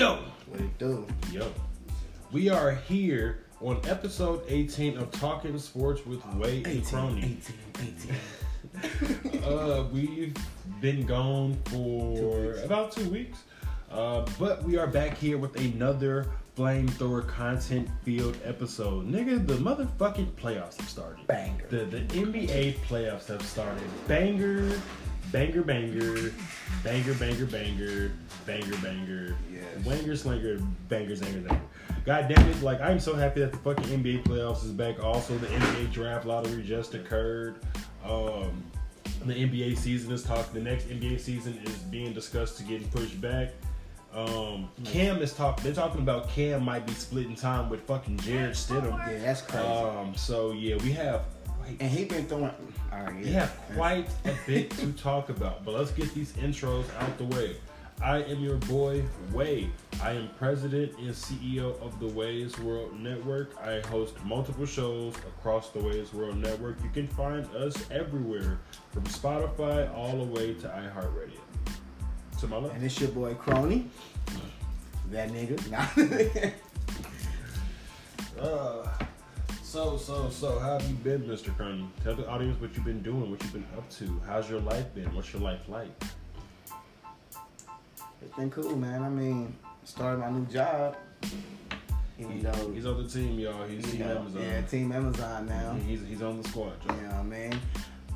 Yo, What it do? yo, we are here on episode 18 of Talking Sports with Wade and 18, Crony. 18, 18. Uh, we've been gone for Two about two weeks, uh, but we are back here with another flamethrower content field episode. Nigga, the motherfucking playoffs have started. Banger. The the NBA playoffs have started. Banger, banger, banger, banger, banger, banger, banger, banger. Yes. Wanger, slinger, banger, zanger, zanger. God damn it! Like I'm so happy that the fucking NBA playoffs is back. Also, the NBA draft lottery just occurred. Um, the NBA season is talking. The next NBA season is being discussed to getting pushed back. Um, Cam is talking. They're talking about Cam might be splitting time with fucking Jarrett Stidham. Yeah, that's crazy. Um, so yeah, we have quite, and he been throwing. All right, we have quite a bit to talk about. But let's get these intros out the way. I am your boy Wade. I am president and CEO of the Wei's World Network. I host multiple shows across the Wei's World Network. You can find us everywhere, from Spotify all the way to iHeartRadio. To my left. And it's your boy Crony. That nigga. Nah. Uh, so, so, so, how have you been, Mr. Crony? Tell the audience what you've been doing, what you've been up to. How's your life been? What's your life like? it's been cool, man. I mean, started my new job. He- though, he's on the team, y'all. He's Team know, Amazon. yeah, Team Amazon now. He's he's on the squad, You Joe. know what I mean?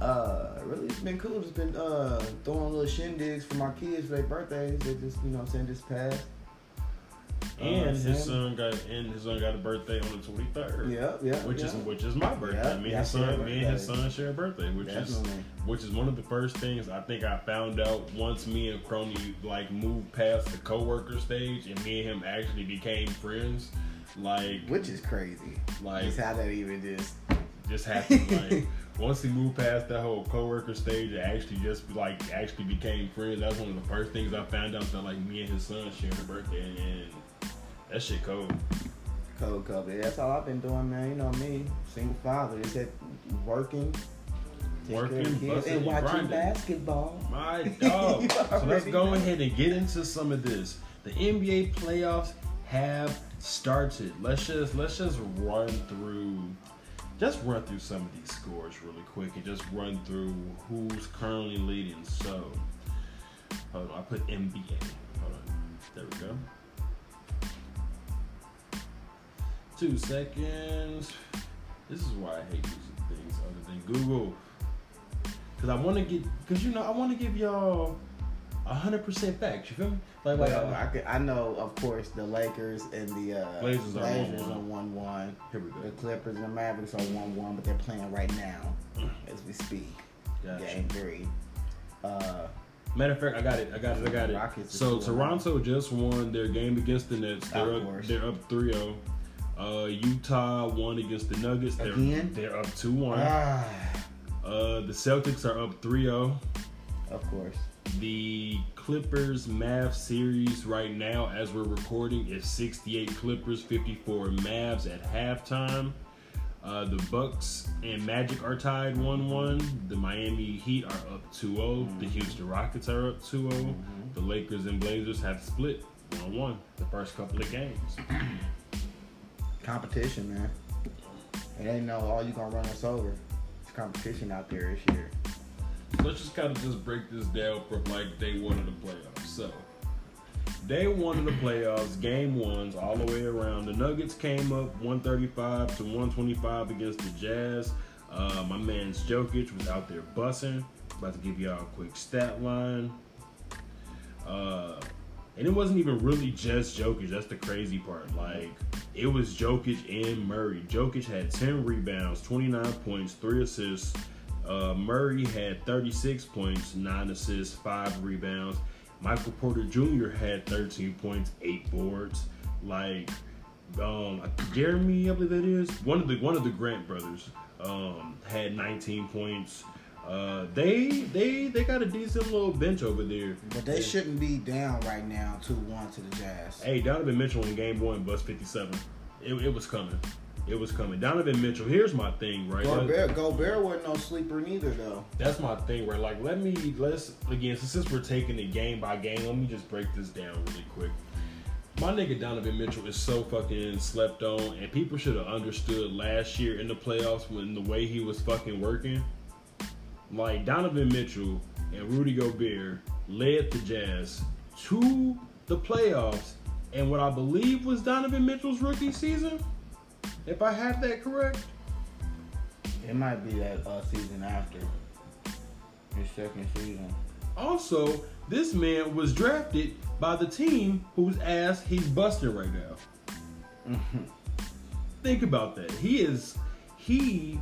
Uh, really, it's been cool. Just been uh throwing little shindigs for my kids for their birthdays. They just, you know, what I'm saying just passed. And Uh, his Sam- son got and his son got a birthday on the twenty third. Yep, yep. Which yep. is which is my birthday. Yeah, me and yeah, his son, me and his son share a birthday, which is which is one of the first things I think I found out once me and Crony like moved past the coworker stage and me and him actually became friends. Like Which is crazy. like Just how that even just. just happened. Like once he moved past that whole coworker stage, it actually just like actually became friends. That's one of the first things I found out that like me and his son shared a birthday, and that shit cold. Cold. Yeah, that's all I've been doing, man. You know me, single father. Is that working, Working, busting, and and watching grinding. basketball. My dog. So let's go know. ahead and get into some of this. The NBA playoffs have started. Let's just let's just run through just run through some of these scores really quick and just run through who's currently leading. So hold on, I put NBA. Hold on. There we go. Two seconds. This is why I hate using things other than Google. Cause I want to get, cause you know I want to give y'all hundred percent facts. You feel me? Like, like Well, I- could, I know, of course, the Lakers and the uh, Blazers are Blazers 1-1. are one one. here we go. The. Clippers and the Mavericks are one one, but they're playing right now as we speak. Gotcha. Game three. Uh, Matter of fact, I got it. I got it. I got it. Rockets So Toronto just won their game against the Nets. They're up. They're up 3-0. Uh, Utah won against the Nuggets. They're, Again? They're up 2-1. ah, Uh, the Celtics are up 3-0. of course. The Clippers Mavs series right now, as we're recording, is 68 Clippers, 54 Mavs at halftime. Uh, the Bucks and Magic are tied 1-1. The Miami Heat are up 2-0. The Houston Rockets are up 2-0. The Lakers and Blazers have split 1-1 the first couple of games. Competition, man. It ain't no all you gonna run us over. It's competition out there this year. let's just kind of just break this down from like day one of the playoffs. So, day one of the playoffs, game ones, all the way around. The Nuggets came up 135 to 125 against the Jazz. Uh, my man's Jokic was out there bussing. About to give y'all a quick stat line. Uh, and it wasn't even really just Jokic. That's the crazy part. Like, it was Jokic and Murray. Jokic had 10 rebounds, 29 points, 3 assists. Uh, Murray had 36 points, 9 assists, 5 rebounds. Michael Porter Jr. had 13 points, 8 boards. Like, um, Jeremy, I believe that is one of the one of the Grant brothers, um, had 19 points. Uh, they they they got a decent little bench over there. But they shouldn't be down right now, two one to the Jazz. Hey, Donovan Mitchell in game one, bust 57. It, it was coming. It was coming. Donovan Mitchell, here's my thing, right? Gobert, Gobert wasn't no sleeper neither though. That's my thing, right? Like, let me, let's, again, since we're taking it game by game, let me just break this down really quick. My nigga Donovan Mitchell is so fucking slept on, and people should have understood last year in the playoffs when the way he was fucking working. Like Donovan Mitchell and Rudy Gobert led the Jazz to the playoffs, and what I believe was Donovan Mitchell's rookie season, if I have that correct. It might be that uh, season after his second season. Also, this man was drafted by the team whose ass he's busting right now. Think about that. He is he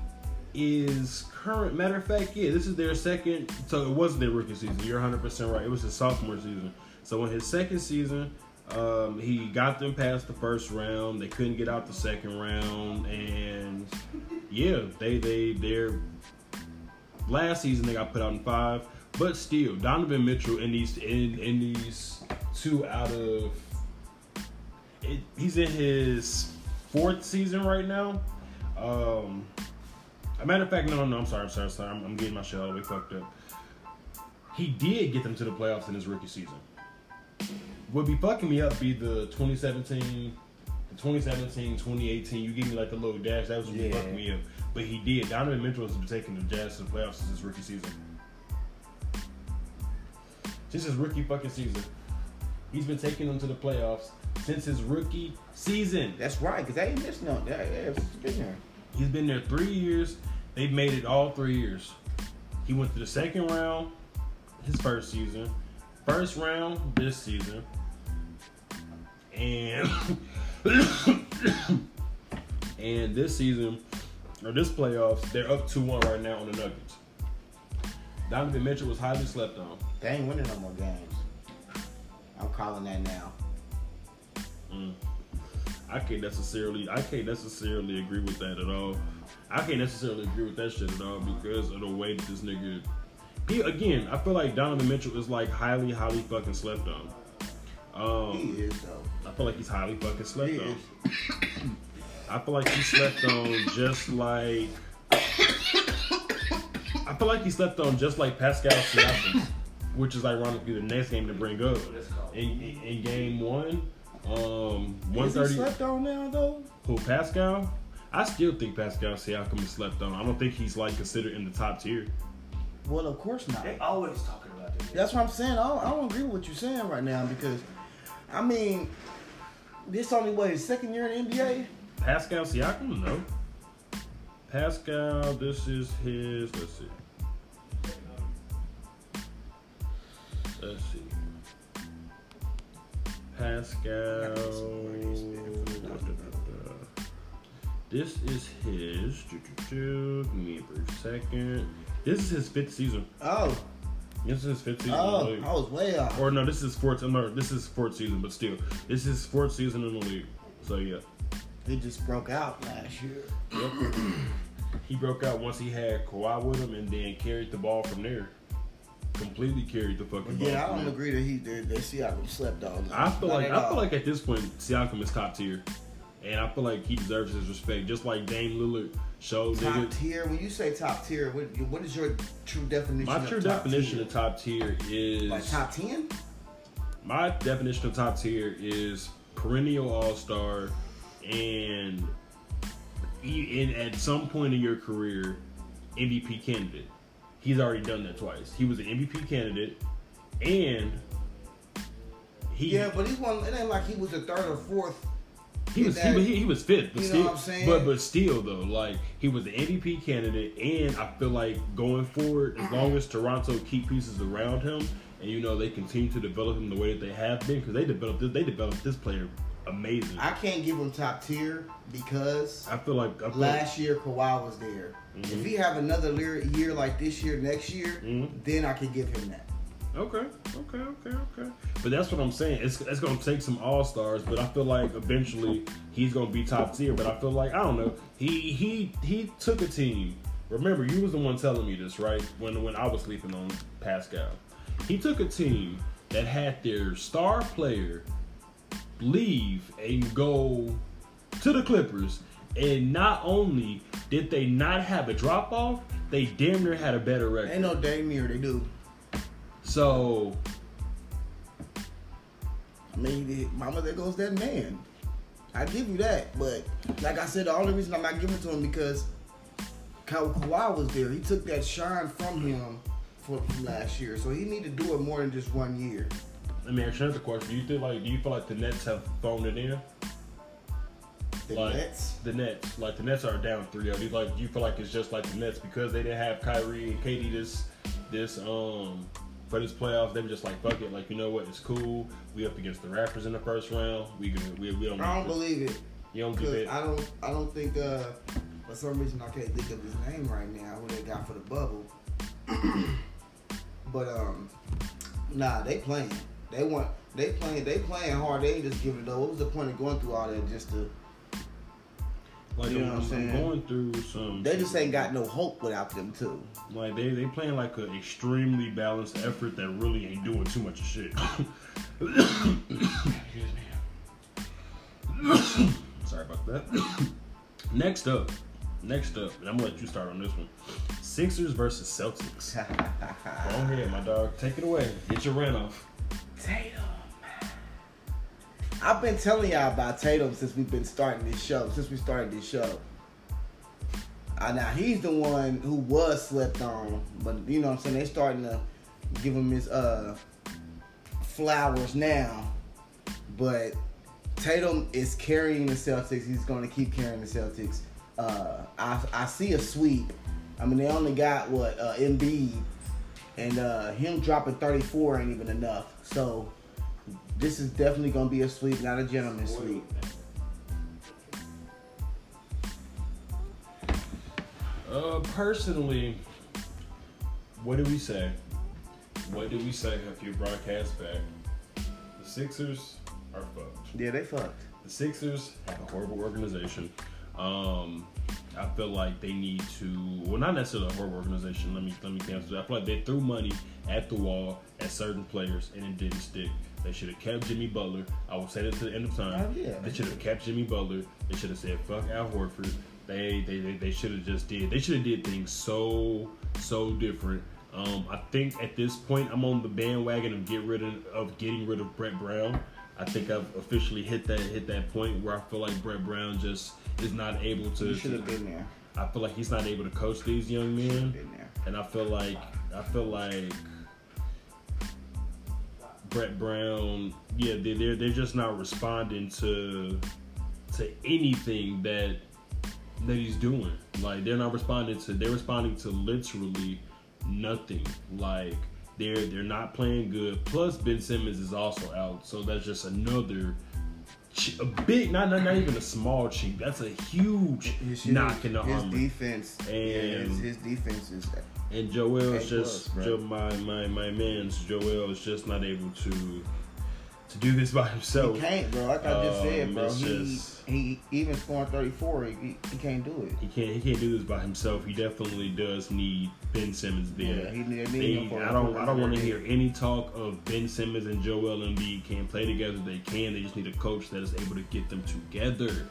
is current matter of fact, yeah, this is their second so it wasn't their rookie season. You're 100 percent right. It was his sophomore season. So in his second season, um, he got them past the first round. They couldn't get out the second round, and yeah, they they their last season they got put out in five. But still, Donovan Mitchell in these in in these two out of it, he's in his fourth season right now. Um, a matter of fact, no, no, I'm sorry, I'm sorry, I'm sorry. I'm, I'm getting my shit all the way fucked up. He did get them to the playoffs in his rookie season. Would be fucking me up be the 2017, the 2017, 2018. You give me like a little dash. That was what be Yeah. fucking me up. But he did. Donovan Mitchell has been taking the Jazz to the playoffs since his rookie season. Since his rookie fucking season. He's been taking them to the playoffs since his rookie season. That's right, because they ain't missing no. They, they've been there. He's been there three years. They've made it all three years. He went to the second round his first season, first round this season, and and this season or this playoffs, they're up two one right now on the Nuggets. Donovan Mitchell was highly slept on. They ain't winning no more games. I'm calling that now. Mm. I can't necessarily I can't necessarily agree with that at all. I can't necessarily agree with that shit at all because of the way that this nigga he again, I feel like Donovan Mitchell is like highly, highly fucking slept on. Um He is though. I feel like he's highly fucking slept He on. is. I feel like he slept on just like I feel like he slept on just like Pascal Siakam, which is ironically the next game to bring up. In, in, in game one, um, one Is slept on now though? Who Pascal? I still think Pascal Siakam is slept on. I don't think he's like considered in the top tier. Well, of course not. They always talking about this. That's what I'm saying. I don't, I don't agree with what you're saying right now because, I mean, this only what his second year in the NBA. Pascal Siakam, no. Pascal, this is his. Let's see. Let's see. Pascal. This is his. Give me a brief second. This is his fifth season. Oh, This is his fifth season. in the oh, league. I was way off. Or no, this is fourth. No, this is fourth season, but still, this is fourth season in the league. So yeah, He just broke out last year. Yep. he broke out once he had Kawhi with him, and then carried the ball from there. Completely carried the fucking But ball. yeah, I don't agree that he did. That Siakam slept on. I feel Not like I feel like at this point Siakam is top tier, and I feel like he deserves his respect, just like Dame Lillard showed. top Nigga, tier. When you say top tier, what, what is your true definition? my of true top definition tier? of top tier is like top ten. my definition of top tier is perennial all star, and in at some point in your career, MVP candidate. He's already done that twice. He was an MVP candidate, and he Yeah, but he won. It ain't like he was the third or fourth. he was that- he, he, he was fifth, but you know still, what I'm saying? but but still though, like he was the MVP candidate, and I feel like going forward, as long as Toronto keep pieces around him, and you know they continue to develop him the way that they have been, because they developed this, they developed this player amazing. I can't give him top tier because I feel like I feel last year Kawhi was there. Mhm. If he have another year, year like this year, next year, Mhm. then I can give him that. Okay, okay, okay, okay. But that's what I'm saying. It's it's gonna take some all stars, but I feel like eventually he's gonna be top tier. But I feel like I don't know. He he he took a team. Remember, you was the one telling me this, right? When when I was sleeping on Pascal, he took a team that had their star player leave and go to the Clippers, and not only did they not have a drop off, they damn near had a better record. Ain't no Damier, they do. So I mean, mama, there goes that man. I give you that, but like I said, the only reason I'm not giving it to him because Ka- Kawhi was there. He took that shine from him for, from last year, so he need to do it more than just one year. Let me ask you another question. Do you think like do you feel like the Nets have thrown it in? The like Nets. the Nets, like the Nets are down 3-0. Do you like do you feel like it's just like the Nets because they didn't have Kyrie and KD this this um for this playoffs? They were just like fuck it, like you know what, it's cool. We up against the Raptors in the first round. We gonna we, we don't. I don't believe it. You don't give it. I don't, I don't think. Uh, for some reason, I can't think of his name right now. Who they got for the bubble? but um, nah, they playing. They want. They playing. They playing hard. They ain't just giving it up. What was the point of going through all that just to? Like You know what I'm I'm saying? going through some. They just ain't got no hope without them too. Like they they playing like an extremely balanced effort that really ain't doing too much of shit. Sorry about that. next up, next up, and I'm gonna let you start on this one. Sixers versus Celtics. Go ahead, my dog. Take it away. Get your rant off. Tatum. I've been telling y'all about Tatum since we've been starting this show. Since we started this show. Uh, now he's the one who was slept on, but you know what I'm saying. They starting to give him his uh flowers now, but Tatum is carrying the Celtics. He's going to keep carrying the Celtics. Uh, I I see a sweep. I mean, they only got what uh, Embiid, and uh, him dropping 34 ain't even enough. So this is definitely going to be a sweep, not a gentleman's sweep. Uh, personally, what do we say? What do we say if you broadcast back? The Sixers are fucked. Yeah, they fucked. The Sixers have a horrible organization. Um, I feel like they need to, well, not necessarily a horrible organization. Let me let me cancel that. I feel like they threw money at the wall at certain players and it didn't stick. They should have kept Jimmy Butler. I will say this to the end of time. Oh, yeah. They should have kept Jimmy Butler. They should have said fuck Al Horford. They they they, they should have just did. They should have did things so so different. Um, I think at this point I'm on the bandwagon of get rid of, of getting rid of Brett Brown. I think I've officially hit that hit that point where I feel like Brett Brown just is not able to. You should have been there. I feel like he's not able to coach these young men, Been there. and I feel like I feel like Brett Brown, yeah, they- they're they're just not responding to to anything that that he's doing. Like they're not responding to they're responding to literally nothing. Like they're they're not playing good. Plus Ben Simmons is also out, so that's just another a big not not, not even a small cheap. That's a huge knock in the his armor. defense yeah, his, And- his defense is And Joel is just plus, bro. Jo- my my my man's Joel is just not able to to do this by himself. he can't, bro. Like I just Um, said, bro. He, just- he even scoring 34, he, he, can't do it. He can't he can't do this by himself. He definitely does need Ben Simmons there. Yeah, he need, They- I don't I don't want to hear any talk of Ben Simmons and Joel Embiid can't play together. They can. They just need a coach that is able to get them together.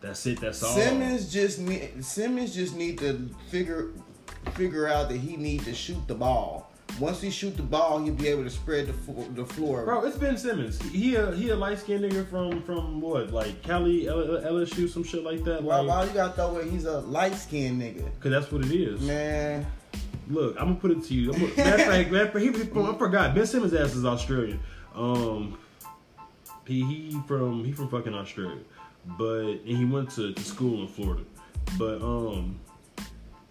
That's it. That's all. Simmons just need Simmons just need to figure figure out that he need to shoot the ball. Once he shoot the ball, he'll be able to spread the fo- the floor. Bro, it's Ben Simmons. He a he a light skinned nigga from from what like Cali L- LSU some shit like that. why, Like, why you gotta throw it? He's a light skinned nigga, Cause that's what it is. man. Look, I'm gonna put it to you. I'm gonna, fact, he, I forgot. Ben Simmons' ass is Australian. Um, he he from he from fucking Australia, but and he went to, to school in Florida. But um,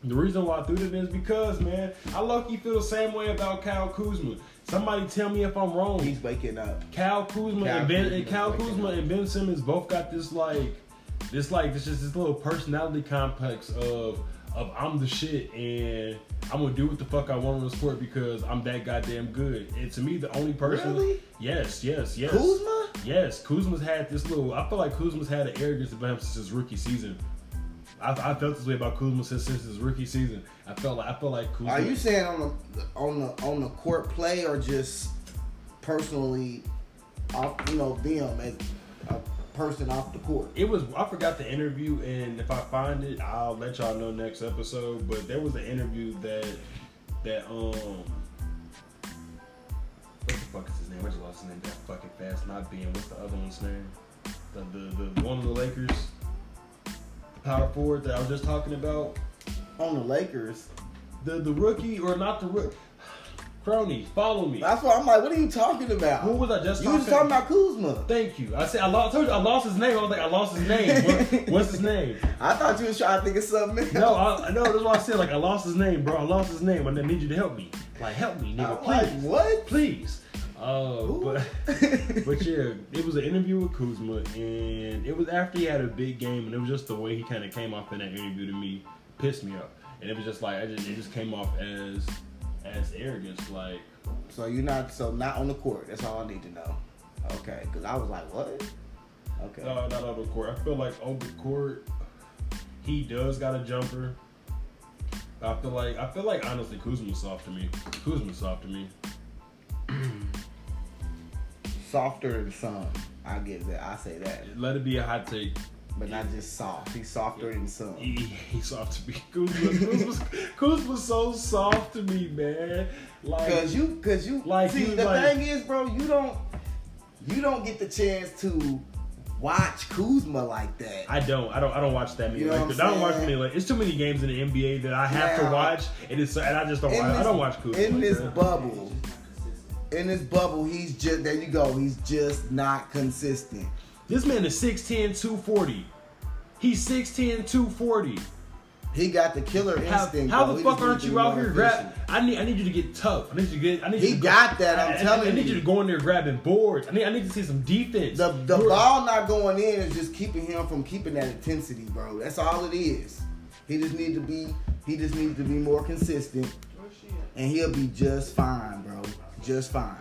the reason why I threw is because man, I lucky feel the same way about Kyle Kuzma. Somebody tell me if I'm wrong. He's waking up. Kyle Kuzma Kyle and Ben Kuzma and Kyle Kuzma up. and Ben Simmons both got this like this like this just this little personality complex of of I'm the shit and I'm gonna do what the fuck I want on the sport because I'm that goddamn good. And to me, the only person, Really? yes, yes, yes, Kuzma? yes, Kuzma's had this little. I feel like Kuzma's had an arrogance about him since his rookie season. I, I felt this way about Kuzma since, since his rookie season. I felt like I felt like Kuzma. Are you saying on the on the on the court play or just personally, off you know them as a person off the court? It was I forgot the interview, and if I find it, I'll let y'all know next episode. But there was an interview that that um what the fuck is his name? I just lost his name that fucking fast. Not being what's the other one's name? The the, the one of the Lakers, power forward that I was just talking about. On the Lakers. The the rookie or not the rookie? Crony, follow me. That's why I'm like, what are you talking about? Who was I just talking about? you talking? was talking about Kuzma. Thank you. I said I lost. I, you, I lost his name. I was like, I lost his name. What, what's his name? I thought you was trying to think of something else. No, I, no. That's why I said like I lost his name, bro. I lost his name. I need you to help me. Like help me, nigga, I'm please, like, what? please. Uh, but but yeah, it was an interview with Kuzma, and it was after he had a big game, and it was just the way he kind of came off in that interview to me pissed me off, and it was just like I just it just came off as as arrogance, like So you're not so not on the court. That's all I need to know. Okay, because I was like, what? Okay. uh, not on the court. I feel like on the court, he does got a jumper. I feel like I feel like honestly Kuzma's soft to me. Kuzma's soft to me. Softer than some. I get that. I say that, Let it be a hot take. but not just soft. He's softer than some. He, he's soft to me. Kuzma, Kuzma's, Kuzma's so soft to me, man. Like Cause you, cause you, Like, see, the like- thing is, bro, you don't, you don't get the chance to watch Kuzma like that. I don't, I don't, I don't watch that many. You know I'm I don't watch many. Like, it's too many games in the NBA that I have Now- to watch, and it's and I just don't. Watch, I don't watch Kuzma. in like this that. bubble. In this bubble, he's just there. You go. He's just not consistent. This man is 6'10", 240. He's 6'10", 240. He got the killer instinct. how bro. the fuck aren't you out here grab? I need I need you to get tough. I need you to get. I need you He to got that, I'm I- I- telling I need you you. to go in there grabbing boards. I need I need to see some defense. The the You're- ball not going in is just keeping him from keeping that intensity, bro. That's all it is. He just need to be he just needs to be more consistent, and he'll be just fine, bro. Just fine.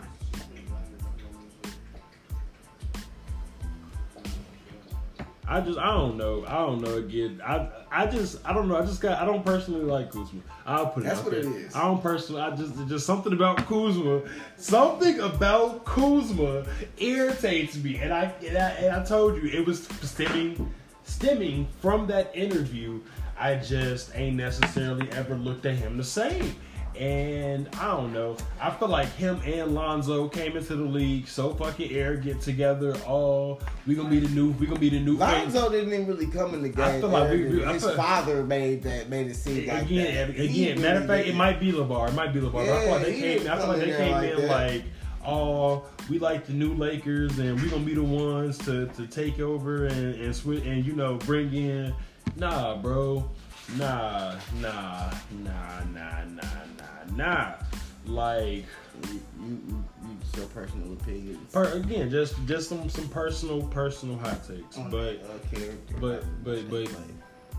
I just I don't know. I don't know again. I I just I don't know. I just got I don't personally like Kuzma. I'll put it That's what there. it is. I don't personally I just just something about Kuzma. Something about Kuzma irritates me. And I and I, and I told you it was stemming stemming from that interview. I just ain't necessarily ever looked at him the same. And I don't know. I feel like him and Lonzo came into the league so fucking arrogant together. Oh, we gonna be the new, we gonna be the new. Lonzo didn't even really come in the game. I feel like we- we- his feel- father made that made it seem like again, that. He again. Matter of really fact, it didn't. might be LaVar. It might be LaVar. but I feel like Yeah, they came. I feel like in they came like in that. like, oh, we like the new Lakers, and we gonna be the ones to to take over and and switch and you know bring in. Nah, bro. Nah, nah, nah, nah, nah, nah, nah. Like. You, you, you, your personal opinions. Per, again, just just some some personal personal hot takes, on but character. but- but- but-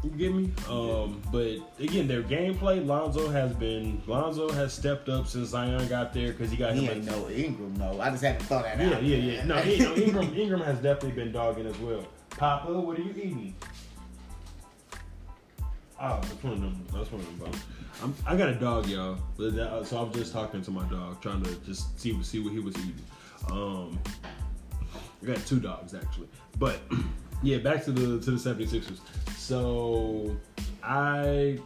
you get me. Um, but again, their gameplay, Lonzo has been Lonzo has stepped up since Zion got there because he got he him. ain't no Ingram, no. I just had to throw that yeah, out. yeah, yeah, yeah. No, he, no, Ingram Ingram has definitely been dogging as well. Papa, what are you eating? Oh, that's one of them. That's one of them. I'm, I got a dog, y'all. That- So I was just talking to my dog, trying to just see see what he was eating. Um, I got two dogs actually, but yeah, back to the to the 76ers. So I,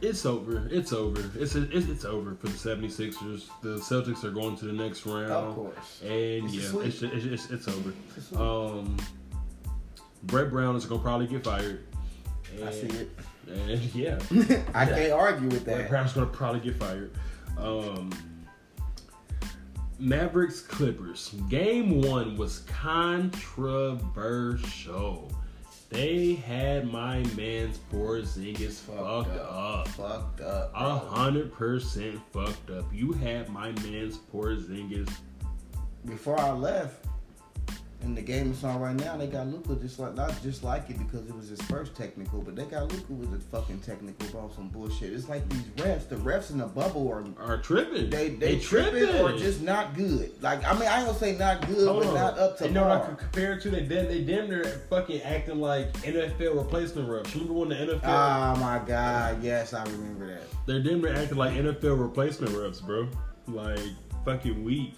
it's over. It's over. It's a, it's, it's over for the 76ers. The Celtics are going to the next round. Of course. And It's yeah, it's, it's, it's, it's over. Um, Brett Brown is gonna probably get fired. I see it. And yeah, I can't argue with Brett that. Brown's gonna probably get fired. Um, Mavericks Clippers game one was controversial. They had my man's Porzingis fucked, Fucked up. Fucked up. A hundred percent fucked up. You had my man's Porzingis. Before I left, in the game it's on right now, they got Luka just like not just like it because it was his first technical, but they got Luka with a fucking technical about some bullshit. It's like these refs, the refs in the bubble are Are tripping. they they, tripping, or just not good. Like I mean, I gonna say not good, Hold but on. not up to You know what I could compare it to? They damn, they damn near fucking acting like NFL replacement refs. Remember when the NFL? Oh ah, my god, yes, I remember that. they're damn near acting like NFL replacement refs, bro. Like fucking weak.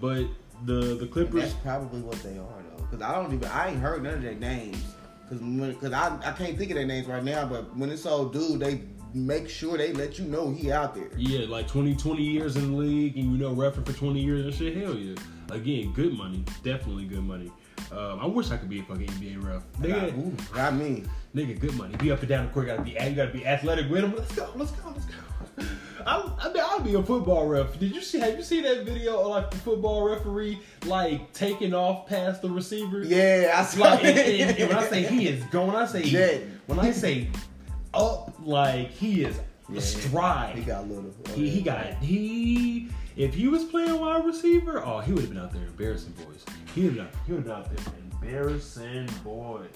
But the the Clippers. that's probably what they are though, because I don't even I ain't heard none of their names. Cause, cause I, I can't think of their names right now, but when it's old dude, they make sure they let you know he out there. Yeah, like 20, 20 years in the league, and you know, referee for twenty years and shit. Hell yeah! Again, good money, definitely good money. Um, I wish I could be a fucking NBA ref. Nigga, Ooh, not me. nigga, good money. Be up and down the court. Gotta be, you gotta be athletic with him. Let's go, let's go, let's go. I, I mean, I'll be a football ref. Did you see? Have you seen that video of like the football referee like taking off past the receiver? Yeah, I saw Like, it. and- and when I say he is going, I say Jet. when I say up, like he is Yeah. He stride. He, got a little. he, got he. If he was playing wide receiver, oh, he would have been out there embarrassing boys. He would have he would have out there embarrassing boys.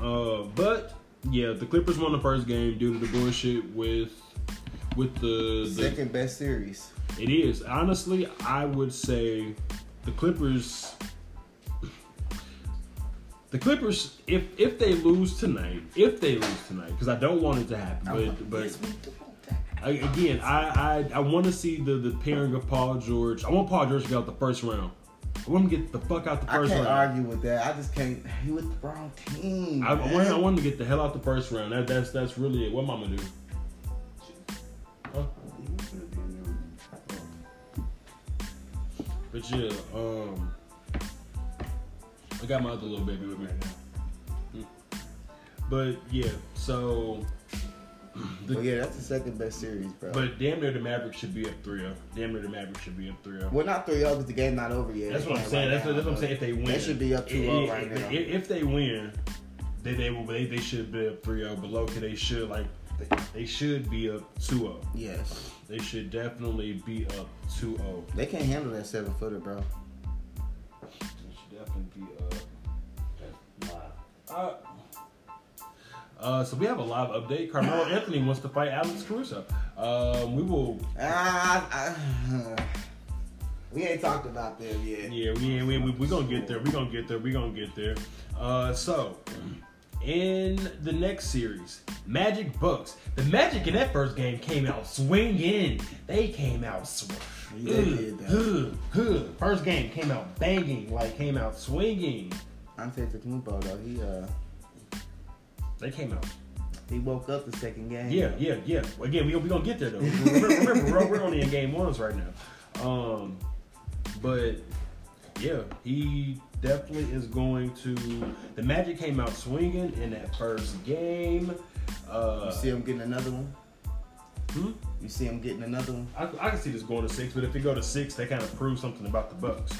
Uh, but yeah, the Clippers won the first game due to the bullshit with with the, the second best series. it is. Honestly, I would say the Clippers the Clippers if if they lose tonight, if they lose tonight, because I don't want it to happen, but but Yes, we do want that. I, again, I I, I want to see the the pairing of Paul George. I want Paul George to get out the first round. I want him to get the fuck out the first round. I first can't round. argue with that. I just can't. He with the wrong team. I, I want I want him to get the hell out the first round. That that's that's really it. What Mama do? But yeah, um, I got my other little baby with me right now. But yeah, so. the- But yeah, that's the second best series, bro. But damn near the Mavericks should be up 3 0. Damn near the Mavericks should be up 3 We're not 3 0 because the game not over yet. That's what I'm Right saying. That's, now, that's what I'm saying. If they win, They should be up 2 0 right if, now. If, they win, then they will. They, they should be up 3 0. But low they should like they, they should be up 2 0. yes. They should definitely be up 2 0. They can't handle that 7 footer, bro. They should definitely be up. Uh, uh, so we have a live update. Carmelo Anthony wants to fight Alex Caruso. Um, we will. Ah, I, we ain't talked about them yet. Yeah, we ain't we we we gonna get there. We gonna get there. We gonna get there. Uh, so in the next series, Magic Bucks. The Magic in that first game came out swinging. They came out swinging. Did, First game came out banging, like came out swinging. Antetokounmpo though, he uh They came out. he woke up the second game. Yeah, yeah, yeah. Again, we we gonna get there though. Remember, remember we're, we're only in game ones right now. Um, but yeah, he definitely is going to. The Magic came out swinging in that first game. Uh, You see him getting another one? hmm? You see him getting another one? I, I can see this going to six, but if they go to six, they kind of prove something about the Bucks.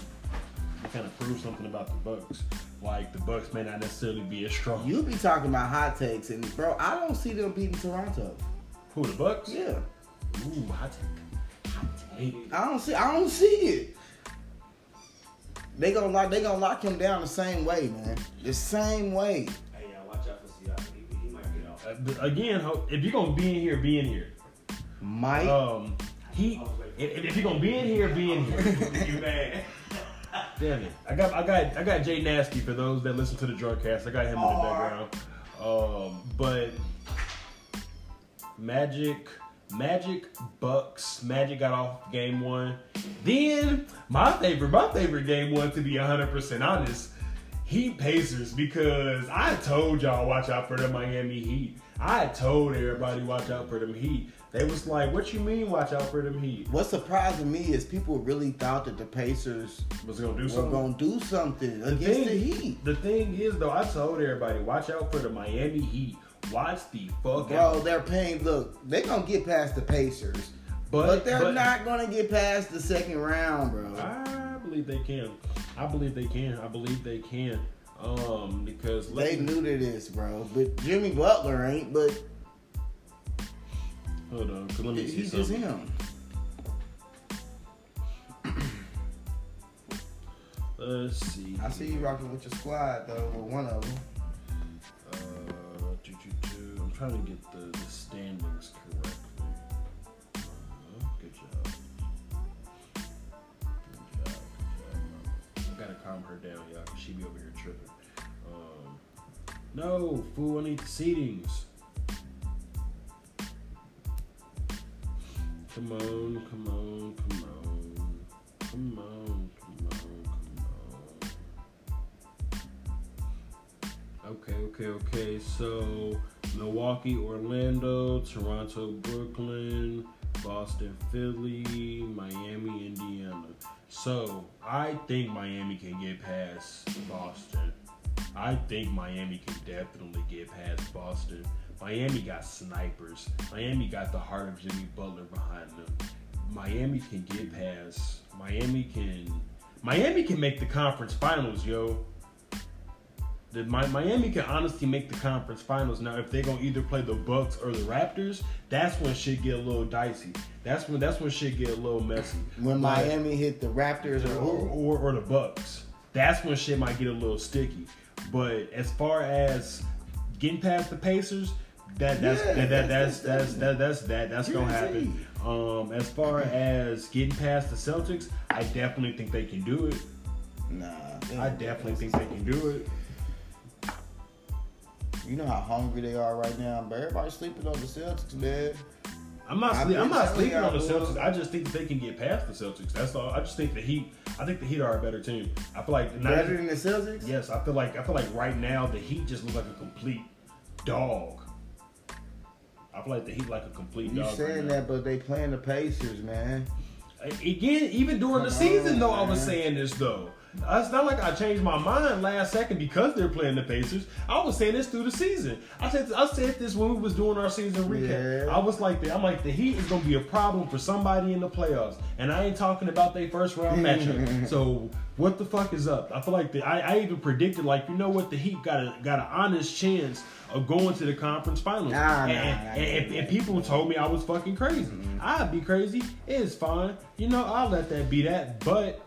They kind of prove something about the Bucks. Like the Bucks may not necessarily be as strong. You be talking about hot takes and bro, I don't see them beating Toronto. Who the Bucks? Yeah. Ooh, hot take. Hot take. I don't see I don't see it. They gonna lock they gonna lock him down the same way, man. The same way. Hey, y'all, watch out for Siakam. He, he might get out. Uh, again, if you're gonna be in here, be in here. Mike Um, he if, if you're gonna be in here, be in here. you mad? Damn it! I got I got I got Jay Nasty for those that listen to the Drugcast. I got him in the background. Um, but Magic, Magic Bucks. Magic got off game one. Then my favorite, my favorite game one to be hundred percent honest. Heat Pacers because I told y'all watch out for the Miami Heat. I told everybody watch out for them Heat. They was like, "What you mean watch out for them Heat?" What's surprising me is people really thought that the Pacers Was gonna do were something? gonna do something The against thing, the Heat. the thing is though, I told everybody, watch out for the Miami Heat. Watch the fuck Bro, out. they're paying. Look, they're gonna get past the Pacers, but, they're not gonna get past the second round, bro. I believe they can. I believe they can. I believe they can. Um, because They me, knew to this, bro. But Jimmy Butler ain't. But hold on, 'cause let me see he's just something. him. Let's see. I see you rocking with your squad though, with one of them. Trying to get the, the standings correctly. Uh, good job. Good job. I gotta calm her down, y'all, cause she be over here tripping. Um, no, fool, I need the seatings. Come on, come on, come on. Come on, Okay, okay. So Milwaukee, Orlando, Toronto, Brooklyn, Boston, Philly, Miami, Indiana. So I think Miami can get past Boston. I think Miami can definitely get past Boston. Miami got snipers. Miami got the heart of Jimmy Butler behind them. Miami can get past. Miami can. Miami can make the conference finals, yo. The, my, Miami can honestly make the conference finals now if they're gonna either play the Bucks or the Raptors. That's when shit get a little dicey. That's when that's when shit get a little messy. When Like- Miami hit the Raptors or or, or, or the Bucks. That's when shit might get a little sticky. But as far as getting past the Pacers, that that's Yeah, that, that, that's- that's, that's that that's that that's gonna happen. Um, as far as getting past the Celtics, I definitely think they can do it. Nah. I definitely think they can do it. You know how hungry they are right now, but everybody's sleeping on the Celtics, man. I'm not sleep, I'm not sleeping on the Celtics. I just think that they can get past the Celtics. That's all. I just think the Heat. I think the Heat are a better team. I feel like not- Better than the Celtics? Yes, I feel like I feel like right now the Heat just look like a complete dog. I feel like the Heat like a complete dog. You dog. saying right that, but they playing the Pacers, man. again? Even during the season, on, though, I was saying this though. It's not like I changed my mind last second because they're playing the Pacers. I was saying this through the season. I said I said this when we was doing our season recap. Yeah. I was like, I'm like the Heat is gonna be a problem for somebody in the playoffs, and I ain't talking about their first round matchup. so what the fuck is up? I feel like the, I, I even predicted like you know what the Heat got a got an honest chance of going to the conference finals. Nah, and, nah, and, nah, and- nah, and nah. people told me I was fucking crazy. I'd be crazy. It's fine. You know, I'll let that be that. But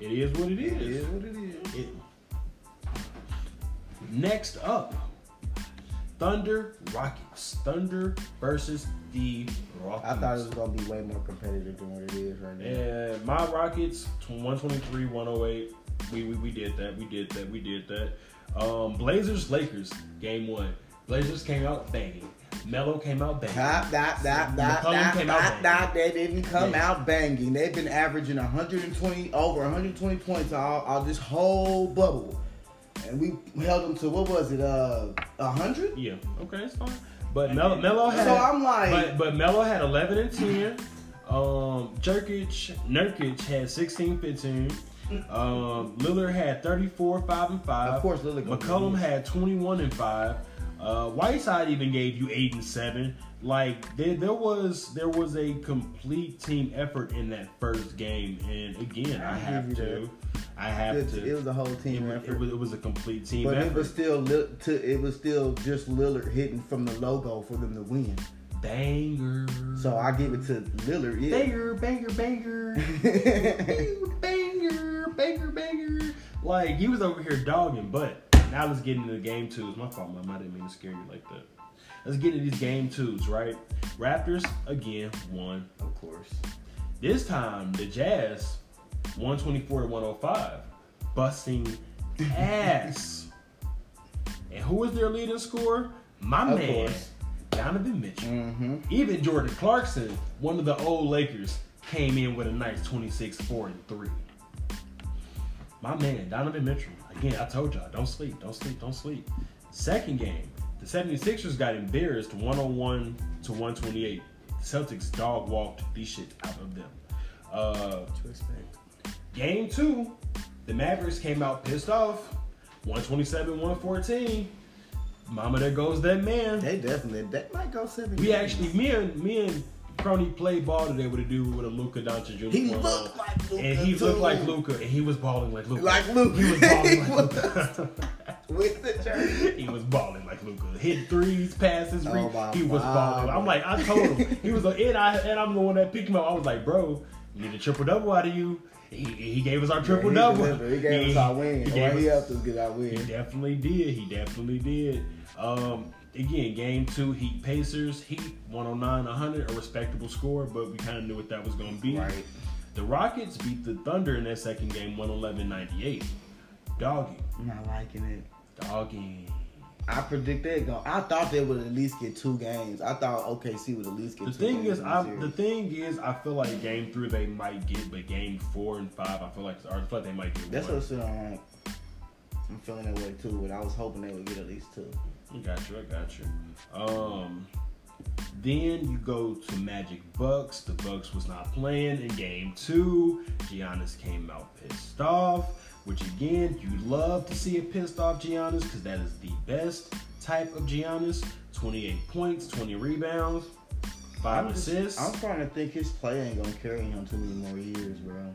it is what it is. It is what it is. It- Next up, Thunder Rockets. Thunder versus the Rockets. I thought it was gonna be way more competitive than what it is right now. And my Rockets, 123, 108. We, we we did that. We did that. We did that. Um, Blazers, Lakers, game one. Blazers came out banging. Melo came out banging. Dot, dot, dot, dot, McCollum dot, came out dot, They didn't come Yeah. out banging. They've been averaging 120, over 120 points all, all this whole bubble. And we held them to, what was it, uh, 100? Yeah, okay, it's fine. But Melo, Melo had. So I'm like- but, but Melo had 11 and 10. Um, Jerkic, Nurkic had 16, 15. Um, Lillard had 34, 5 and 5. Of course, Lillard gonna McCollum be- had 21 and 5. Uh, Whiteside even gave you 8 and 7. Like there, there was there was a complete team effort in that first game, and again, I I have to, I have It, to. it was a whole team was, effort. it was it was a complete team but effort. it was still to, it was still just Lillard hitting from the logo for them to win. banger. So I give it to Lillard. Yeah. banger, banger, banger, banger, banger, banger. Like he was over here dogging, but now let's get into the game twos. My fault, mom. I didn't mean to scare you like that. Let's get into these game twos, right? Raptors again won. of course. This time the Jazz 124 to 105, busting ass. and who was their leading scorer? My Of man, course. Donovan Mitchell. Mm-hmm. Even Jordan Clarkson, one of the old Lakers, came in with a nice 26, 4, and 3. My man, Donovan Mitchell. Again, I told y'all, don't sleep, don't sleep, don't sleep. Second game, the 76ers got embarrassed 101 to 128. The Celtics dog walked the shit out of them. Uh, To expect. game two, the Mavericks came out pissed off 127, 114. Mama, there goes that man. They definitely that might go seven. We games. actually, me and me and Crony played ball today with a dude with a Luka Doncic uniform. He looked like Luka and he looked like Luka, and he was balling like Luka. Like Luka. He was balling like. Luka. with the jersey. he was balling like Luka. Hit threes, passes, Oh, he was balling. I'm like, I told him he was, a, and I and I'm the one that picked him up. I was like, bro, we need a triple double out of you. He, he gave us our triple he double. delivered. He gave us our win. He gave he helped us get our win. he definitely did. He definitely did. Um, again, game two, Heat Pacers. Heat 109 100, a respectable score, but we kind of knew what that was going to be. Right. The Rockets beat the Thunder in that second game 111 98. Doggy. I'm not liking it. Doggy. I predict they go. I thought they would at least get two games. I thought OKC would at least get. The two thing games is, I, series. the thing is, I feel like game three they might get, but game four and five, I feel like, or I feel like they might get That's one. what I'm saying. I'm feeling that way too, but I was hoping they would get at least two. I got you. I got you. Um, then you go to Magic Bucks. The Bucks was not playing in Game Two. Giannis came out pissed off. Which again, you love to see a pissed off Giannis because that is the best type of Giannis. 28 points, 20 rebounds, five I'm just- assists. I'm starting to think his play ain't gonna carry him too many more years, bro.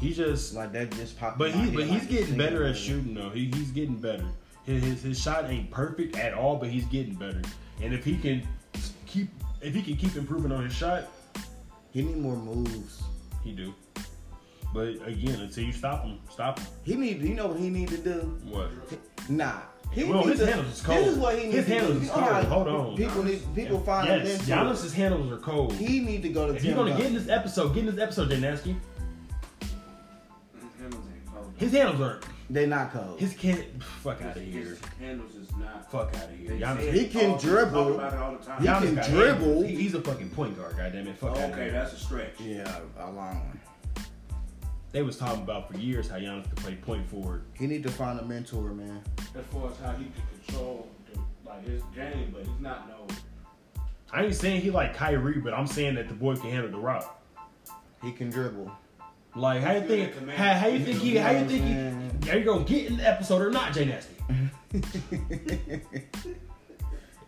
he just Like that just popped. But he, but he's getting better at shooting though. He, he's getting better. His, his his shot ain't perfect at all, but he's getting better. And if he can keep if he can keep improving on his shot, He need more moves. he do. But again, until you stop him, stop him. He need. You know what he need to do? What? Nah. He Well, his to- handles is cold. This is what he needs His to do. handles is oh, You know cold. Hold on. People need. People find him Yes, into. Giannis's handles are cold. He need to go to if you're gonna Duncan. get in this episode, get in this episode, Jay His handles ain't cold. His handles are They not cold. his can fuck out of here. His handles is not. Fuck out of here. Giannis, He can all- dribble. Talk about it all the time. He Giannis can got dribble. handles. He- he's a fucking point guard, goddamn it. Fuck out of okay, here. that's a stretch. yeah, a long one. They was talking about for years how Giannis could play point forward. He need to find a mentor, man. As far as how he can control the, like his game, but he's not no. I ain't saying he like Kyrie, but I'm saying that the boy can handle the rock. He can dribble. Like how you Feel think command. how, how you think he how you think he are you gonna get in the episode or not, Jay Nasty?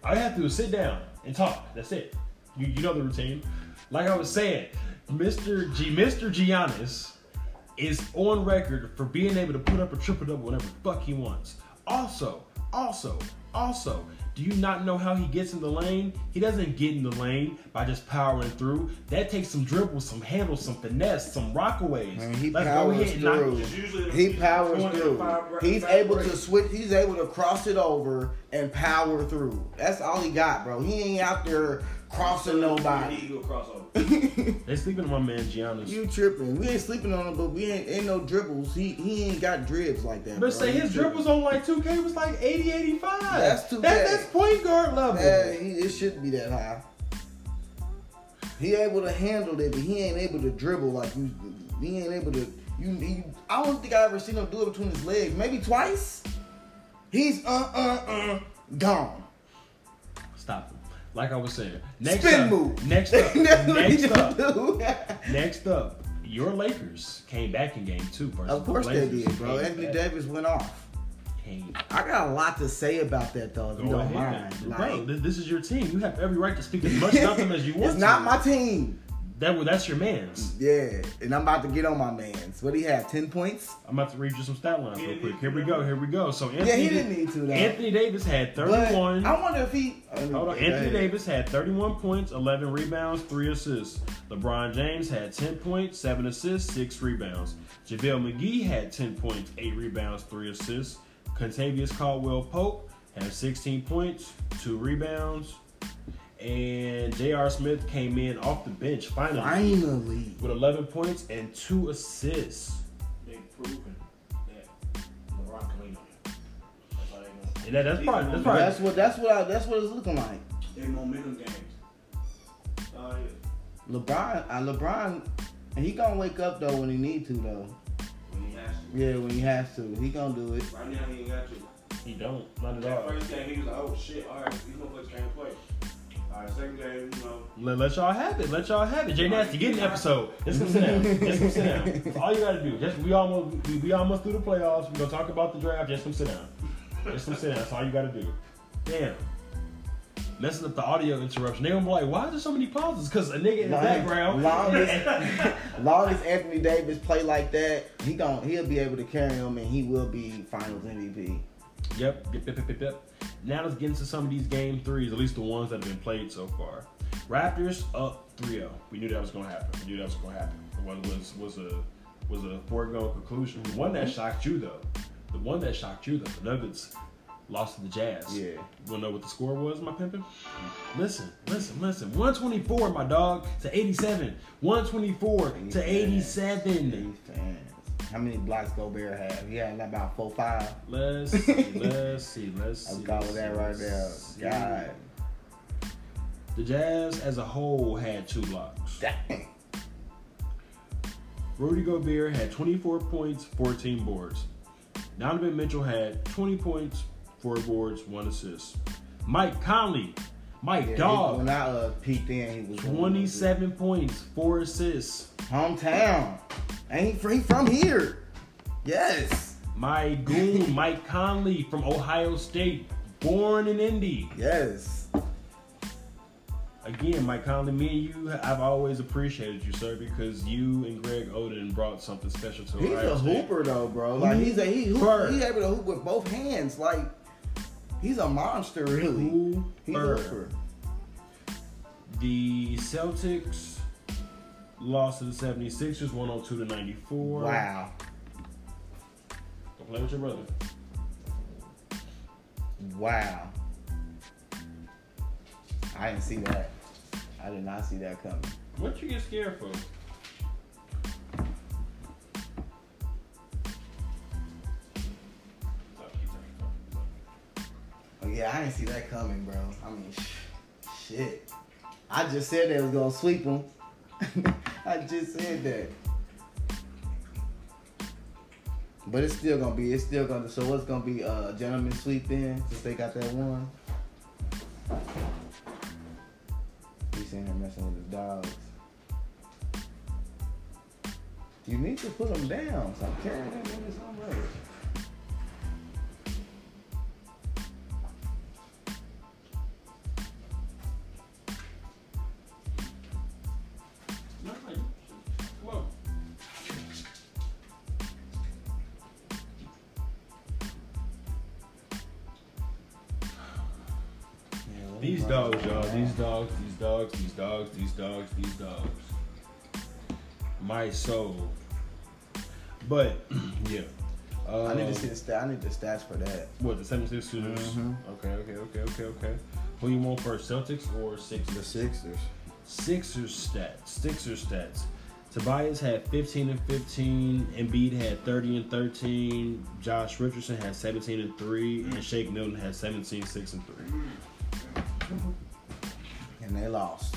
All you have to do is sit down and talk. That's it. You you know the routine. Like I was saying, Mr. G Mr. Giannis is on record for being able to put up a triple double whenever the fuck he wants. Also, also, also, do you not know how he gets in the lane? He doesn't get in the lane by just powering through. That takes some dribbles, some handles, some finesse, some rockaways. Man, he Let's go powers ahead and knock- through. It's He powers through. five- He's five able to switch. He's able to cross it over and power through. That's all he got, bro. He ain't out there crossing nobody. need to go crossover. They sleeping on my man Giannis. you tripping? We ain't sleeping on him, but we ain't ain't no dribbles. He he ain't got dribs like that. but bro. say his dribbles on like 2K was like 80, 85. That's 2K. That, that's point guard level. Yeah, it shouldn't be that high. He able to handle it, but he ain't able to dribble like you. He ain't able to. You, you I don't think I ever seen him do it between his legs. Maybe twice. He's uh uh uh gone. Like I was saying. Next Spin up, move. Next up. Next up. Next up. Your Lakers came back in game two. versus of course the they did, bro. Anthony back. Davis went off. Came. I got a lot to say about that though, if you don't ahead. mind. Bro, Like, this, this is your team. You have every right to speak as much about them as you want it's to. not my team. That, that's your man's. Yeah, and I'm about to get on my man's. What do he have? Ten points? I'm about to read you some stat lines He real quick. Here we go. that. Here we go. So Anthony, Yeah, he didn't need to though. Anthony Davis had But 31. I wonder if he. Hold on. Anthony Davis had 31 points, 11 rebounds, 3 assists. LeBron James had 10 points, 7 assists, 6 rebounds. JaVale McGee had 10 points, 8 rebounds, 3 assists. Kentavious Caldwell Pope had 16 points, 2 rebounds. And J.R. Smith came in off the bench finally Finally. with 11 points and 2 assists. They've proven that LeBron can lean on him. That's how they know. And that, that's These probably, that's probably That's what. That's what. I, that's what it's looking like. They momentum games. Oh yeah. LeBron. Uh, LeBron. And he gonna wake up though when he need to though. When he has to. Yeah, when he has to, he gonna do it. Right now he ain't got to. he don't, not at That all. first game he was like, oh shit, alright, these motherfuckers can't play. Alright, second game, you know. Let, let y'all have it. Let y'all have it. Jay Nasty, get an episode. Just come sit down. Just come sit down. That's all you gotta do. Just we almost we, we almost through the playoffs. We gonna talk about the draft. Just come sit down. Just come sit down. That's all you gotta do. Damn. Messing up the audio interruption. They gonna be like, why is there so many pauses? Because a nigga in the background. long as- Long as Anthony Davis play like that, he gon' he'll be able to carry him, and he will be Finals MVP. Yep, yep, yep, yep, yep. Now let's get into some of these game threes, at least the ones that have been played so far. Raptors up 3-0. We knew that was gonna happen. We knew that was gonna happen. It was was was a was a foregone conclusion. The one that mm-hmm. shocked you though, the one that shocked you though, the Nuggets lost to the Jazz. Yeah. You wanna know what the score was, my pimpin'? Listen, listen, listen. 124, my dog, to 87. 124 to 87. Defense. How many blocks Gobert have? He had about four, five. Let's see, let's see, let's see. I'm calling let's that right see. God. The Jazz as a whole had two blocks. Dang. Rudy Gobert had 24 points, 14 boards. Donovan Mitchell had 20 points, four boards, one assist. Mike Conley, Mike Yeah, Dog, when I uh, peeked in, he was 27 points, four assists. hometown. Ain't he free from here? Yes, My goon, Mike Conley from Ohio State, born in Indy. yes. Again, Mike Conley, me and you, I've always appreciated you, sir, because you and Greg Oden brought something special to He's Ohio a State. hooper though, bro. Like he's a he hoop, Hooper. he's able to hoop with both hands. Like he's a monster, really. He's hooper. The Celtics lost to the 76ers 102 to 94. Wow, Don't play with your brother. wow. I didn't see that. I did not see that coming. What you get scared for? Yeah, I didn't see that coming, bro. I mean, sh- shit. I just said they was gonna sweep them. I just said that. But it's still gonna be. It's still gonna. So what's gonna be? Uh, gentleman sweep then, since they got that one. He's in here messing with his dogs. You need to put them down. Stop carrying them that nigga somewhere. But yeah. Uh, I need to see the stat. I need the stats for that. What the 76ers? Mhm. Okay, okay, okay, okay, okay. Who you want first, Celtics or The Sixers? Sixers. Sixers stats. Sixers stats. Tobias had 15 and 15. Embiid had 30 and 13. Josh Richardson had 17 and 3. And Shake Milton had 17, 6 and 3. And they lost.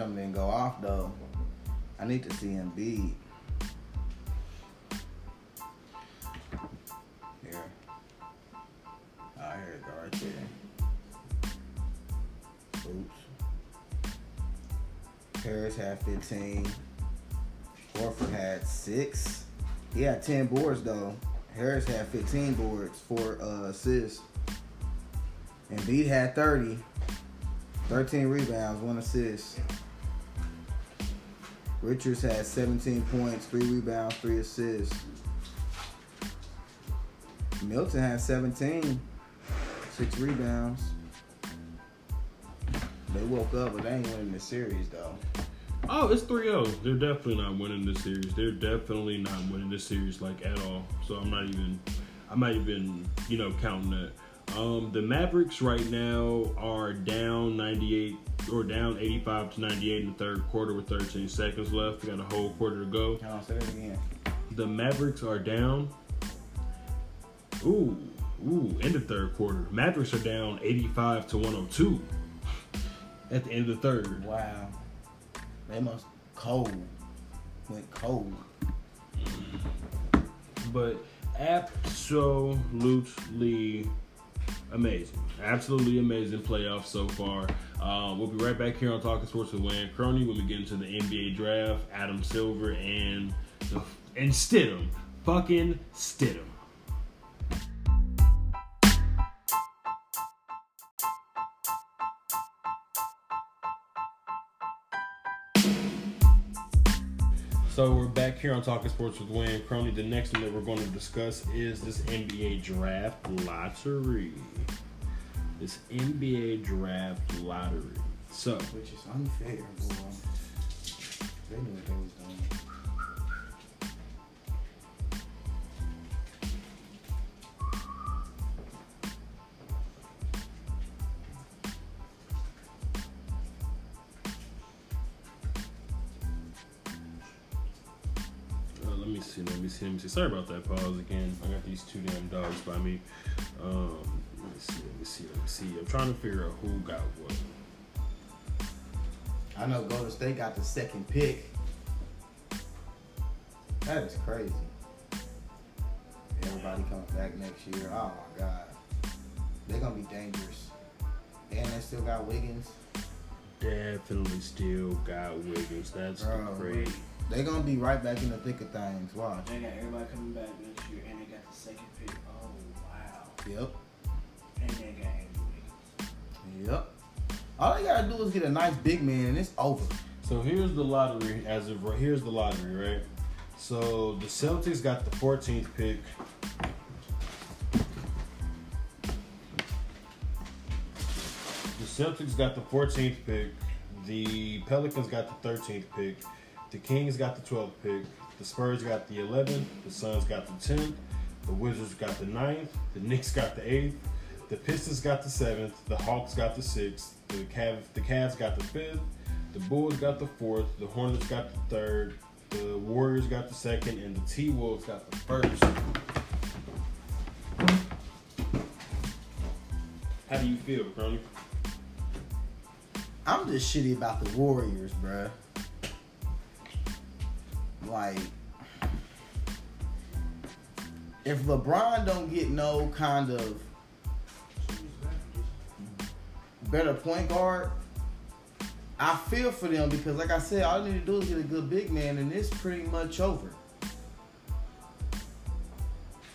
Tatum didn't go off though. I need to see him beat. Here. Oh, here it go right there. Oops. Harris had 15. Horford had six. He had 10 boards though. Harris had 15 boards, four uh, assists. And Beat had 30. 13 rebounds, one assist. Richards had 17 points, three rebounds, three assists. Milton had 17, six rebounds. They woke up, but they ain't winning the series though. Oh, it's 3 0. They're definitely not winning this series. They're definitely not winning this series, like, at all. So I'm not even, I'm not even, you know, counting that. Um, the Mavericks right now are down 98 or down 85 to 98 in the third quarter with 13 seconds left. We got a whole quarter to go. Hold on, say that again. The Mavericks are down. Ooh, ooh, in the third quarter. Mavericks are down 85 to 102 at the end of the third. Wow. They must cold. Went cold. Mm. but absolutely amazing. Absolutely amazing playoffs so far. Um, we'll be right back here on Talking Sports with Wayne Croney when we get into the NBA draft. Adam Silver and and Stidham, fucking Stidham. So we're back here on Talking Sports with Wayne Croney. The next one that we're going to discuss is this NBA draft lottery. This NBA draft lottery. So Which is unfair, boy. They knew what they was doing. See, let me see, let me see. Sorry about that pause again. I got these two damn dogs by me. Um, let me see, let me see, let me see. I'm trying to figure out who got what. I know Golden State got the second pick. That is crazy. Everybody comes back next year. Oh my god. They're gonna be dangerous. And they still got Wiggins. Definitely still got Wiggins. That's Bro, the great. They're gonna be right back in the thick of things. Watch. They got everybody coming back next year, and they got the second pick. Oh wow! Yep. And they got Andrew Wiggins. Yep. All they gotta do is get a nice big man and it's over. So here's the lottery as of. Here's the lottery, right? So the Celtics got the 14th pick. The Celtics got the 14th pick. The Pelicans got the 13th pick. The Kings got the 12th pick. The Spurs got the 11th. The Suns got the 10th. The Wizards got the 9th. The Knicks got the 8th. The Pistons got the 7th. The Hawks got the 6th. The Cav the Cavs got the 5th. The Bulls got the 4th. The Hornets got the 3rd. The Warriors got the 2nd. And the T Wolves got the 1st. How do you feel, Croney? I'm just shitty about the Warriors, bruh. Like, if LeBron don't get no kind of better point guard, I feel for them because, like I said, all they need to do is get a good big man, and it's pretty much over.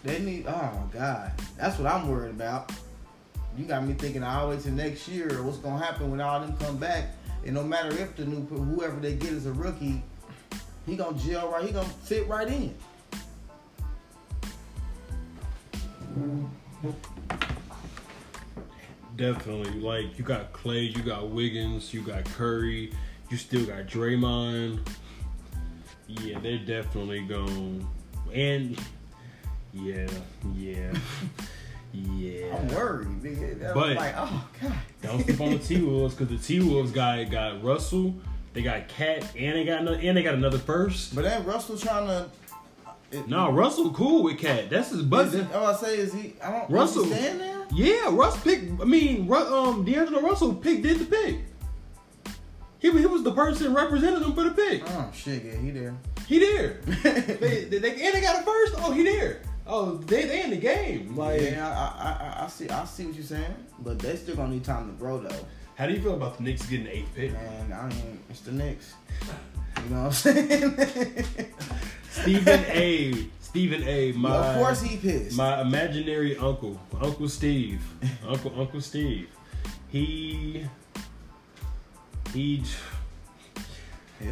They need. Oh God, that's what I'm worried about. You got me thinking the way to next year. What's gonna happen when all them come back? And no matter if the new whoever they get is a rookie, he gonna gel right. He gonna fit right in. Definitely. Like you got Clay, you got Wiggins, you got Curry, you still got Draymond. Yeah, they're definitely going and yeah, yeah. Yeah. I'm worried. Nigga. I'm But- like, oh god. Don't sleep on the T Wolves because the T Wolves guy got Russell, they got KAT, and they got another, and they got another first. But then Russell trying to. It, No, Russell cool with KAT. That's his Is buddy. all I say is he. I don't. Russell. Stand there. Yeah, Russ picked. I mean, um, D'Angelo Russell pick did the pick. He, he was the person representing him for the pick. Oh shit, yeah, he there. He there. they, they, they, and they got a first. Oh, he there. Oh, they they in the game. Like, yeah, I, I, I, I see. I see what you're saying, but they still gonna need time to grow though. How do you feel about the Knicks getting the eighth pick? Man, I mean, it's the Knicks. You know what I'm saying? Stephen A. Stephen A. My of course he pissed. my imaginary uncle, Uncle Steve, Uncle Uncle Steve. He he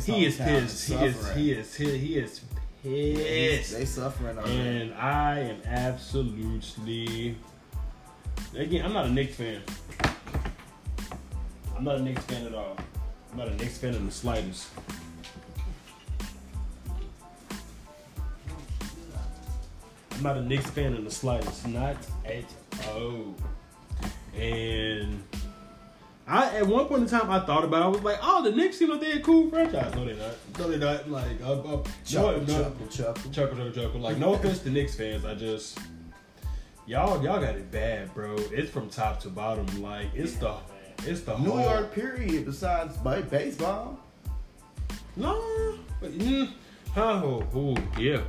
he is pissed. He is he is he, he is pissed. They suffering it. And I am absolutely again. I'm not a Knicks fan. I'm not a Knicks fan at all. I'm not a Knicks fan in the slightest. I'm not a Knicks fan in the slightest. Not at all. And I at one point in time I thought about it, I was like, oh the Knicks seem like they're a cool franchise. No, they're not. No, they're not. Like uh, uh, Chuckle, no, no, chuckle, chuckle. chuckle, chuckle, chuckle. Like, no offense to Knicks fans, I just y'all y'all got it bad, bro. It's from top to bottom. Like, it's the it's the New whole- York, period. Besides ba- baseball, No, but, mm, oh, oh, yeah,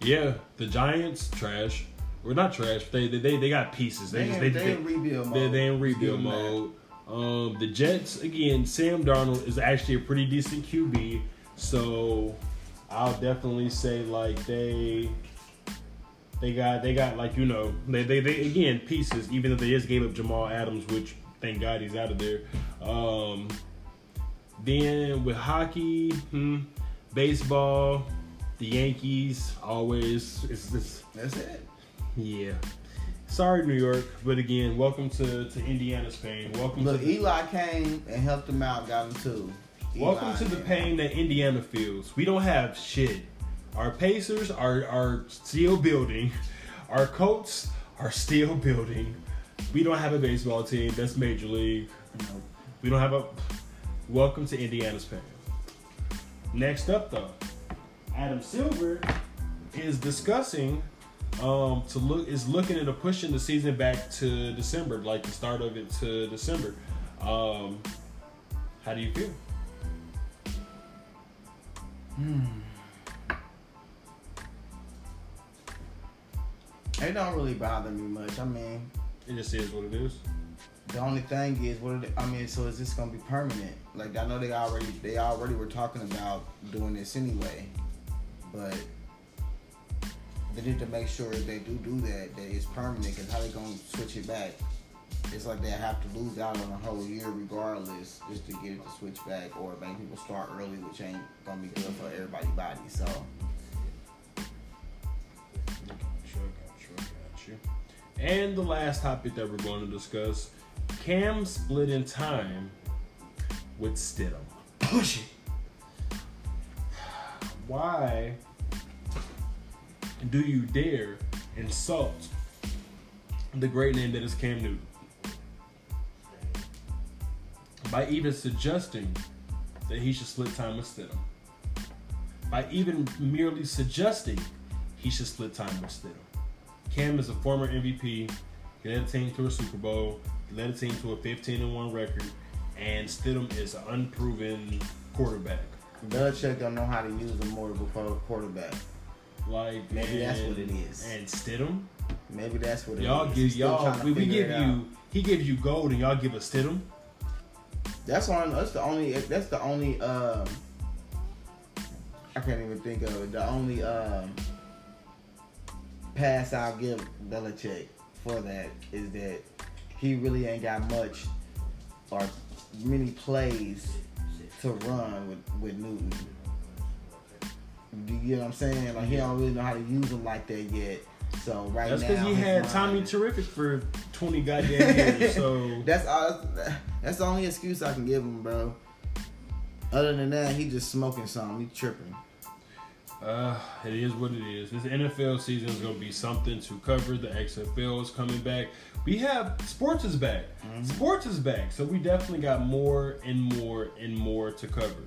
yeah. The Giants trash. We're not trash. They they they, they got pieces. They they, just in, they, they, in rebuild mode. they, they in rebuild mode. Um, the Jets again. Sam Darnold is actually a pretty decent QB, so I'll definitely say like they they got they got like you know they they, they again pieces. Even though they just gave up Jamal Adams, which thank God he's out of there. Um, then with hockey, hmm, baseball, the Yankees always it's, it's That's it. yeah. Sorry, New York, but again, welcome to, to Indiana's pain. Welcome Look, to Eli came and helped him out, got him too. welcome Eli, to the pain that Indiana feels. We don't have shit. Our Pacers are are still building. Our Colts are still building. We don't have a baseball team. That's major league. We don't have a. Welcome to Indiana's pain. Next up, though, Adam Silver is discussing um, to look is looking into pushing the season back to December, like the start of it to December. Um, how do you feel? It don't really bother me much. I mean, It just is what it is. the only thing is, what? I mean, so is this gonna be permanent? Like I know they already they already were talking about doing this anyway, but they need to make sure if they do do that, that it's permanent. Cause how they gonna switch it back? It's like they have to lose out on a whole year regardless, just to get it to switch back, or make people start early, which ain't gonna be good for everybody's body. So Sure, got you, got you. And the last topic that we're going to discuss: Cam split in time with Stidham. push it. Why do you dare insult the great name that is Cam Newton by even suggesting that he should split time with Stidham? By even merely suggesting he should split time with Stidham. Cam is a former MVP. He led a team to a Super Bowl. He led a team to a 15 and 1 record. And Stidham is an unproven quarterback. Belichick don't know how to use a mortal quarterback. Like Maybe that's what it is. And Stidham, Maybe that's what it y'all is. give y'all we, we give you out. he gives you gold and y'all give us Stidham. That's on. That's the only. That's the only. Um, I can't even think of it. The only um, pass I'll give Belichick for that is that he really ain't got much or many plays to run with with Newton. Do you get what I'm saying? Like he don't really know how to use them like that yet. So right That's now, because he had mind- Tommy Terrific for twenty goddamn years. So That's all. That's the only excuse I can give him, bro. Other than that, he just smoking something. He tripping. Uh, it is what it is. This NFL season is gonna be something to cover. The XFL is coming back. We have sports is back. Sports is back. So we definitely got more and more and more to cover.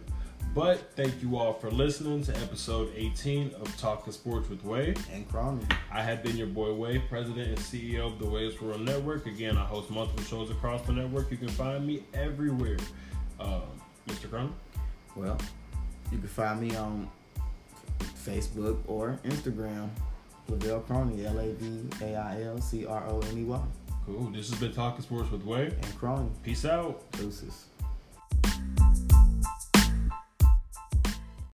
But thank you all for listening to episode 18 of Talking Sports with Wei. And Croney. I have been your boy Wei, president and CEO of the Wei's World Network. Again, I host multiple shows across the network. You can find me everywhere. Um, Mr. Croney, Well, you can find me on Facebook, or Instagram. Lavail Croney, L A V A I L C R O N E Y. Cool. This has been Talking Sports with Wei and Cronin. Peace out. Deuces.